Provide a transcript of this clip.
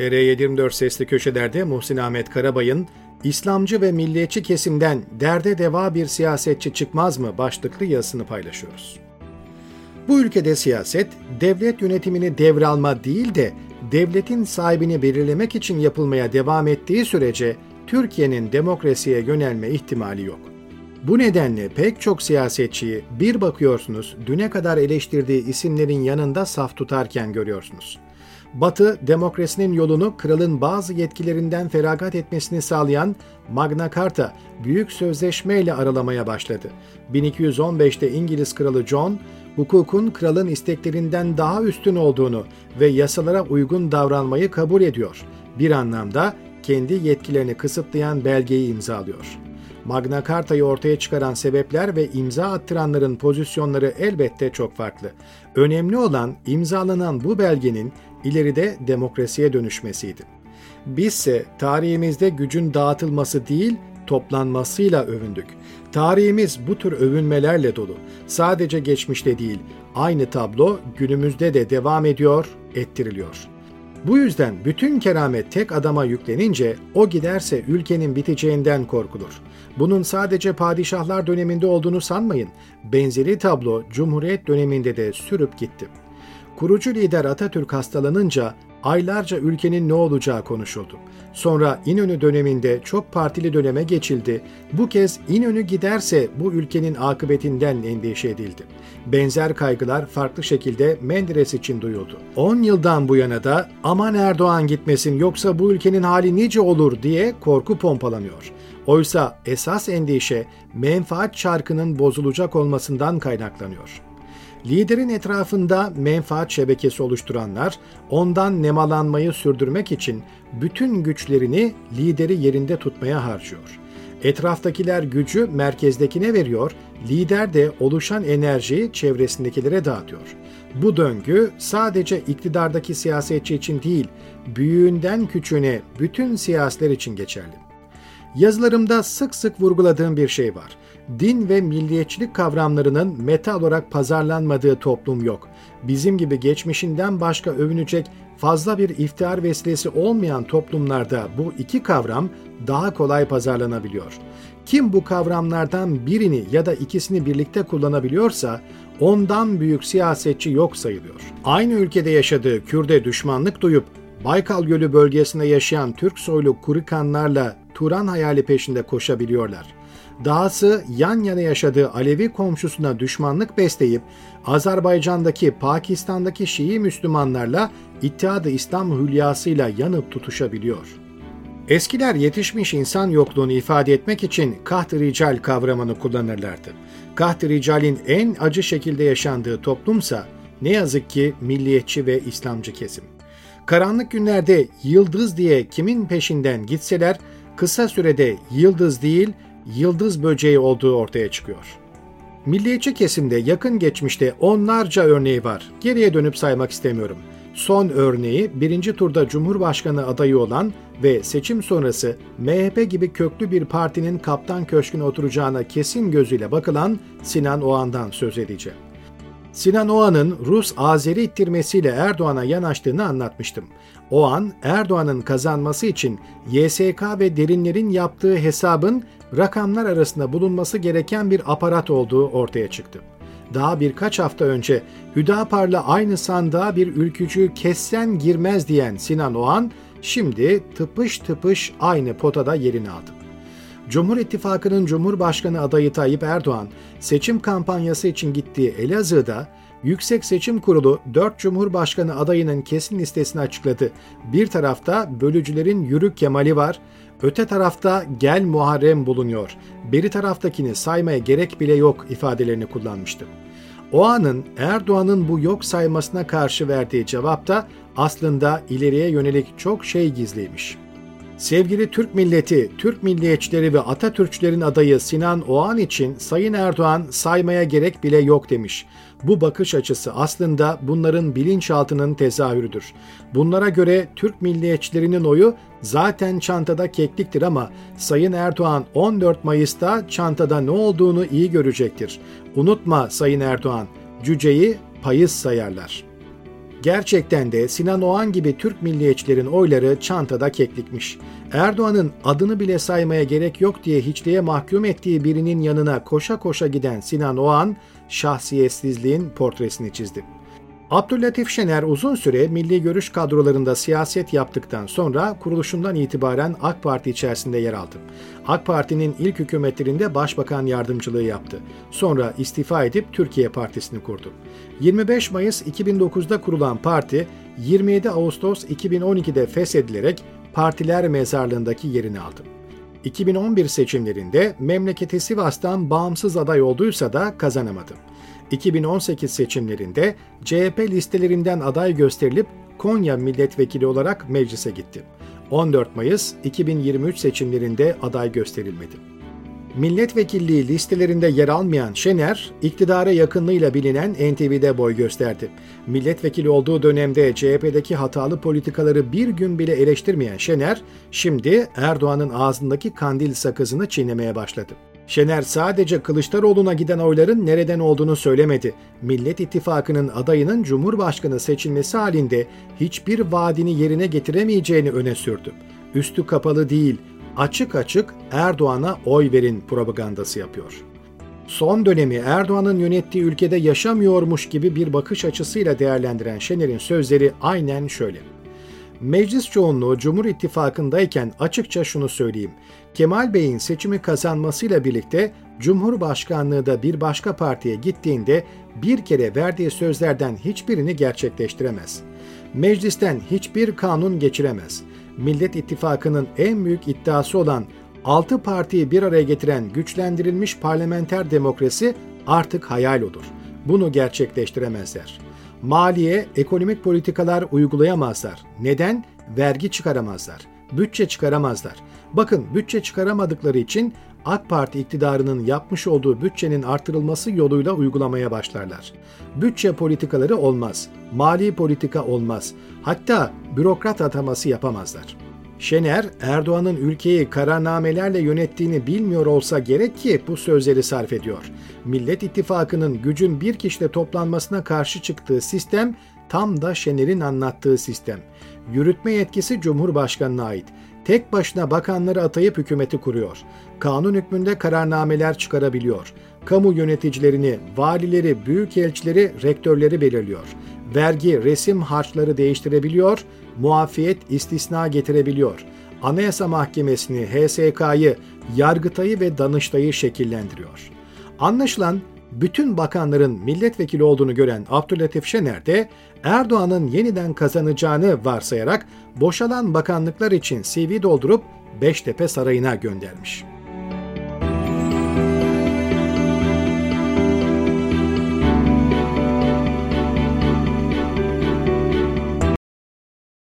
TR724 Sesli Köşeler'de Muhsin Ahmet Karabay'ın İslamcı ve milliyetçi kesimden derde deva bir siyasetçi çıkmaz mı başlıklı yazısını paylaşıyoruz. Bu ülkede siyaset, devlet yönetimini devralma değil de devletin sahibini belirlemek için yapılmaya devam ettiği sürece Türkiye'nin demokrasiye yönelme ihtimali yok. Bu nedenle pek çok siyasetçiyi bir bakıyorsunuz düne kadar eleştirdiği isimlerin yanında saf tutarken görüyorsunuz. Batı, demokrasinin yolunu kralın bazı yetkilerinden feragat etmesini sağlayan Magna Carta, büyük sözleşme ile aralamaya başladı. 1215'te İngiliz kralı John, hukukun kralın isteklerinden daha üstün olduğunu ve yasalara uygun davranmayı kabul ediyor. Bir anlamda kendi yetkilerini kısıtlayan belgeyi imzalıyor. Magna Carta'yı ortaya çıkaran sebepler ve imza attıranların pozisyonları elbette çok farklı. Önemli olan imzalanan bu belgenin ileride demokrasiye dönüşmesiydi. Bizse tarihimizde gücün dağıtılması değil, toplanmasıyla övündük. Tarihimiz bu tür övünmelerle dolu. Sadece geçmişte değil, aynı tablo günümüzde de devam ediyor, ettiriliyor. Bu yüzden bütün keramet tek adama yüklenince o giderse ülkenin biteceğinden korkulur. Bunun sadece padişahlar döneminde olduğunu sanmayın. Benzeri tablo Cumhuriyet döneminde de sürüp gitti. Kurucu lider Atatürk hastalanınca aylarca ülkenin ne olacağı konuşuldu. Sonra İnönü döneminde çok partili döneme geçildi. Bu kez İnönü giderse bu ülkenin akıbetinden endişe edildi. Benzer kaygılar farklı şekilde Menderes için duyuldu. 10 yıldan bu yana da aman Erdoğan gitmesin yoksa bu ülkenin hali nice olur diye korku pompalanıyor. Oysa esas endişe menfaat çarkının bozulacak olmasından kaynaklanıyor. Liderin etrafında menfaat şebekesi oluşturanlar ondan nemalanmayı sürdürmek için bütün güçlerini lideri yerinde tutmaya harcıyor. Etraftakiler gücü merkezdekine veriyor, lider de oluşan enerjiyi çevresindekilere dağıtıyor. Bu döngü sadece iktidardaki siyasetçi için değil, büyüğünden küçüğüne bütün siyasiler için geçerli. Yazılarımda sık sık vurguladığım bir şey var din ve milliyetçilik kavramlarının meta olarak pazarlanmadığı toplum yok. Bizim gibi geçmişinden başka övünecek fazla bir iftihar vesilesi olmayan toplumlarda bu iki kavram daha kolay pazarlanabiliyor. Kim bu kavramlardan birini ya da ikisini birlikte kullanabiliyorsa ondan büyük siyasetçi yok sayılıyor. Aynı ülkede yaşadığı Kürde düşmanlık duyup Baykal Gölü bölgesinde yaşayan Türk soylu Kurikanlarla Turan hayali peşinde koşabiliyorlar. Dahası yan yana yaşadığı Alevi komşusuna düşmanlık besleyip Azerbaycan'daki, Pakistan'daki Şii Müslümanlarla İttihat-ı İslam hülyasıyla yanıp tutuşabiliyor. Eskiler yetişmiş insan yokluğunu ifade etmek için kaht rical kavramını kullanırlardı. Kaht ricalin en acı şekilde yaşandığı toplumsa ne yazık ki milliyetçi ve İslamcı kesim. Karanlık günlerde yıldız diye kimin peşinden gitseler kısa sürede yıldız değil yıldız böceği olduğu ortaya çıkıyor. Milliyetçi kesimde yakın geçmişte onlarca örneği var. Geriye dönüp saymak istemiyorum. Son örneği birinci turda Cumhurbaşkanı adayı olan ve seçim sonrası MHP gibi köklü bir partinin kaptan köşküne oturacağına kesin gözüyle bakılan Sinan Oğan'dan söz edeceğim. Sinan Oğan'ın Rus-Azeri ittirmesiyle Erdoğan'a yanaştığını anlatmıştım. Oğan, Erdoğan'ın kazanması için YSK ve derinlerin yaptığı hesabın rakamlar arasında bulunması gereken bir aparat olduğu ortaya çıktı. Daha birkaç hafta önce Hüdapar'la aynı sandığa bir ülkücü kessen girmez diyen Sinan Oğan, şimdi tıpış tıpış aynı potada yerini aldı. Cumhur İttifakı'nın Cumhurbaşkanı adayı Tayyip Erdoğan seçim kampanyası için gittiği Elazığ'da Yüksek Seçim Kurulu 4 Cumhurbaşkanı adayının kesin listesini açıkladı. Bir tarafta bölücülerin Yürük Kemali var, öte tarafta Gel Muharrem bulunuyor. Beri taraftakini saymaya gerek bile yok ifadelerini kullanmıştı. O anın Erdoğan'ın bu yok saymasına karşı verdiği cevapta aslında ileriye yönelik çok şey gizliymiş. Sevgili Türk milleti, Türk milliyetçileri ve Atatürkçülerin adayı Sinan Oğan için Sayın Erdoğan saymaya gerek bile yok demiş. Bu bakış açısı aslında bunların bilinçaltının tezahürüdür. Bunlara göre Türk milliyetçilerinin oyu zaten çantada kekliktir ama Sayın Erdoğan 14 Mayıs'ta çantada ne olduğunu iyi görecektir. Unutma Sayın Erdoğan, cüceyi payız sayarlar.'' Gerçekten de Sinan Oğan gibi Türk milliyetçilerin oyları çantada keklikmiş. Erdoğan'ın adını bile saymaya gerek yok diye hiçliğe mahkum ettiği birinin yanına koşa koşa giden Sinan Oğan, şahsiyetsizliğin portresini çizdi. Abdüllatif Şener uzun süre milli görüş kadrolarında siyaset yaptıktan sonra kuruluşundan itibaren AK Parti içerisinde yer aldı. AK Parti'nin ilk hükümetlerinde başbakan yardımcılığı yaptı. Sonra istifa edip Türkiye Partisi'ni kurdu. 25 Mayıs 2009'da kurulan parti 27 Ağustos 2012'de feshedilerek partiler mezarlığındaki yerini aldı. 2011 seçimlerinde memleketi Sivas'tan bağımsız aday olduysa da kazanamadı. 2018 seçimlerinde CHP listelerinden aday gösterilip Konya milletvekili olarak meclise gitti. 14 Mayıs 2023 seçimlerinde aday gösterilmedi. Milletvekilliği listelerinde yer almayan Şener, iktidara yakınlığıyla bilinen NTV'de boy gösterdi. Milletvekili olduğu dönemde CHP'deki hatalı politikaları bir gün bile eleştirmeyen Şener, şimdi Erdoğan'ın ağzındaki kandil sakızını çiğnemeye başladı. Şener sadece Kılıçdaroğlu'na giden oyların nereden olduğunu söylemedi. Millet İttifakı'nın adayının Cumhurbaşkanı seçilmesi halinde hiçbir vaadini yerine getiremeyeceğini öne sürdü. Üstü kapalı değil, açık açık Erdoğan'a oy verin propagandası yapıyor. Son dönemi Erdoğan'ın yönettiği ülkede yaşamıyormuş gibi bir bakış açısıyla değerlendiren Şener'in sözleri aynen şöyle. Meclis çoğunluğu Cumhur İttifakı'ndayken açıkça şunu söyleyeyim. Kemal Bey'in seçimi kazanmasıyla birlikte Cumhurbaşkanlığı da bir başka partiye gittiğinde bir kere verdiği sözlerden hiçbirini gerçekleştiremez. Meclisten hiçbir kanun geçiremez. Millet İttifakı'nın en büyük iddiası olan 6 partiyi bir araya getiren güçlendirilmiş parlamenter demokrasi artık hayal olur. Bunu gerçekleştiremezler. Maliye, ekonomik politikalar uygulayamazlar. Neden? Vergi çıkaramazlar. Bütçe çıkaramazlar. Bakın bütçe çıkaramadıkları için AK Parti iktidarının yapmış olduğu bütçenin artırılması yoluyla uygulamaya başlarlar. Bütçe politikaları olmaz, mali politika olmaz, hatta bürokrat ataması yapamazlar. Şener, Erdoğan'ın ülkeyi kararnamelerle yönettiğini bilmiyor olsa gerek ki bu sözleri sarf ediyor. Millet İttifakı'nın gücün bir kişide toplanmasına karşı çıktığı sistem tam da Şener'in anlattığı sistem. Yürütme yetkisi Cumhurbaşkanı'na ait. Tek başına bakanları atayıp hükümeti kuruyor. Kanun hükmünde kararnameler çıkarabiliyor. Kamu yöneticilerini, valileri, büyükelçileri, rektörleri belirliyor. Vergi, resim harçları değiştirebiliyor, muafiyet istisna getirebiliyor. Anayasa Mahkemesi'ni, HSK'yı, Yargıtay'ı ve Danıştay'ı şekillendiriyor. Anlaşılan bütün bakanların milletvekili olduğunu gören Abdülatif Şener de Erdoğan'ın yeniden kazanacağını varsayarak boşalan bakanlıklar için CV doldurup Beştepe Sarayı'na göndermiş.